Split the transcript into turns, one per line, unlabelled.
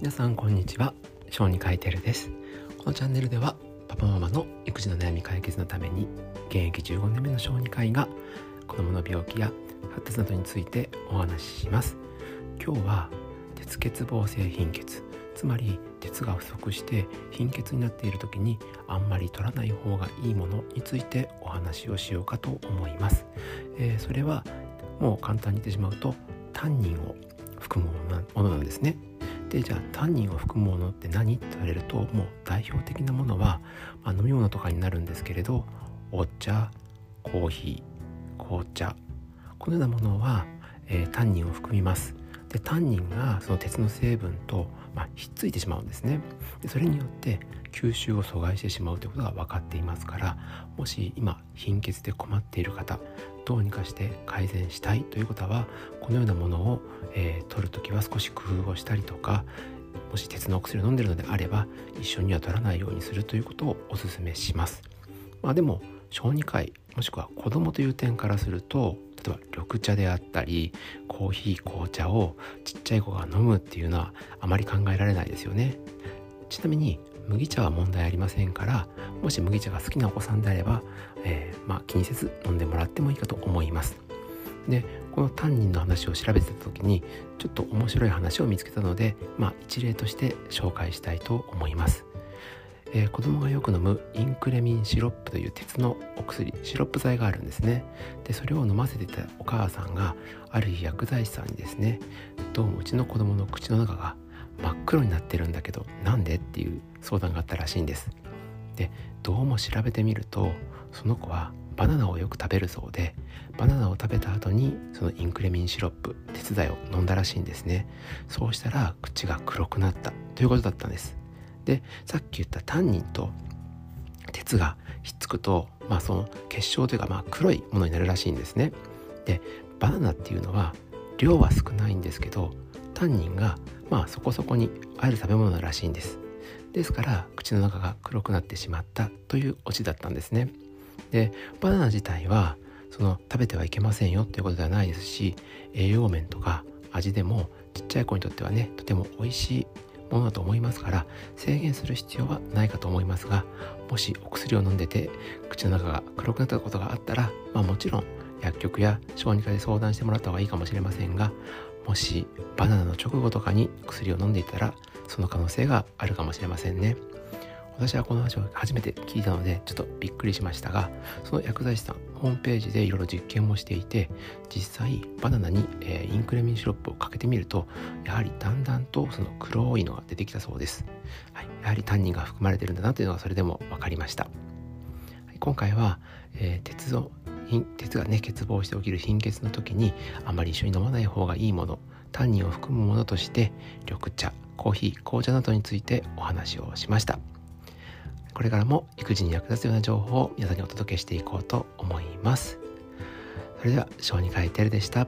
皆さんこんにちは。小児科医テルです。このチャンネルではパパママの育児の悩み解決のために現役15年目の小児科医が子供の病気や発達などについてお話しします。今日は鉄欠乏性貧血つまり鉄が不足して貧血になっている時にあんまり取らない方がいいものについてお話をしようかと思います、えー、それはもう簡単に言ってしまうとタンニンを含むものなんですね。でじゃあタンニンを含むものって何？って言われるともう代表的なものは、まあ、飲み物とかになるんですけれどお茶コーヒー紅茶。このようなものは、えー、タンニンを含みます。でタンニンがその鉄の成分と、まあ、ひっついてしまうんですね。でそれによって吸収を阻害してしまうということが分かっていますからもし今貧血で困っている方どうにかして改善したいという方はこのようなものを、えー、取る時は少し工夫をしたりとかもし鉄のお薬を飲んでるのであれば一緒には取らないようにするということをお勧めします。まあ、でも小児科医もしくは子供という点からすると例えば緑茶であったりコーヒー紅茶をちっちゃい子が飲むっていうのはあまり考えられないですよねちなみに麦茶は問題ありませんからもし麦茶が好きなお子さんであれば、えー、まあ、気にせず飲んでもらってもいいかと思います。でこのタンニンの話を調べてた時にちょっと面白い話を見つけたので、まあ、一例として紹介したいと思います。えー、子供がよく飲むインクレミンシロップという鉄のお薬シロップ剤があるんですね。でそれを飲ませてたお母さんがある日薬剤師さんにですねどうもうちの子供の口の中が真っ黒になってるんだけどなんでっていう相談があったらしいんです。でどうも調べてみるとその子はバナナをよく食べるそうでバナナを食べた後にそのインクレミンシロップ鉄剤を飲んだらしいんですねそうしたら口が黒くなったということだったんですでさっき言ったタンニンと鉄がひっつくと、まあ、その結晶というか、まあ、黒いものになるらしいんですね。でバナナっていうのは量は少ないんですけどタンニンがまあそこそこにある食べ物らしいんです。ですから口の中が黒くなってしまったというオチだったんですね。でバナナ自体はその食べてはいけませんよということではないですし栄養面とか味でもちっちゃい子にとってはねとても美味しいものだと思いますから制限する必要はないかと思いますがもしお薬を飲んでて口の中が黒くなったことがあったら、まあ、もちろん薬局や小児科で相談してもらった方がいいかもしれませんがもしバナナの直後とかに薬を飲んでいたらその可能性があるかもしれませんね。私はこの話を初めて聞いたのでちょっとびっくりしましたがその薬剤師さんホームページでいろいろ実験もしていて実際バナナに、え、インクレミンシロップをかけてみるとやはりだんだんとその黒いのが出てきたそうです、はい、やはりタンニンが含まれてるんだなというのがそれでも分かりました、はい、今回は、えー、鉄の鉄がね欠乏して起きる貧血の時にあまり一緒に飲まない方がいいものタンニンを含むものとして緑茶コーヒー紅茶などについてお話をしましたこれからも育児に役立つような情報を皆さんにお届けしていこうと思います。それでは小児科医テルでした。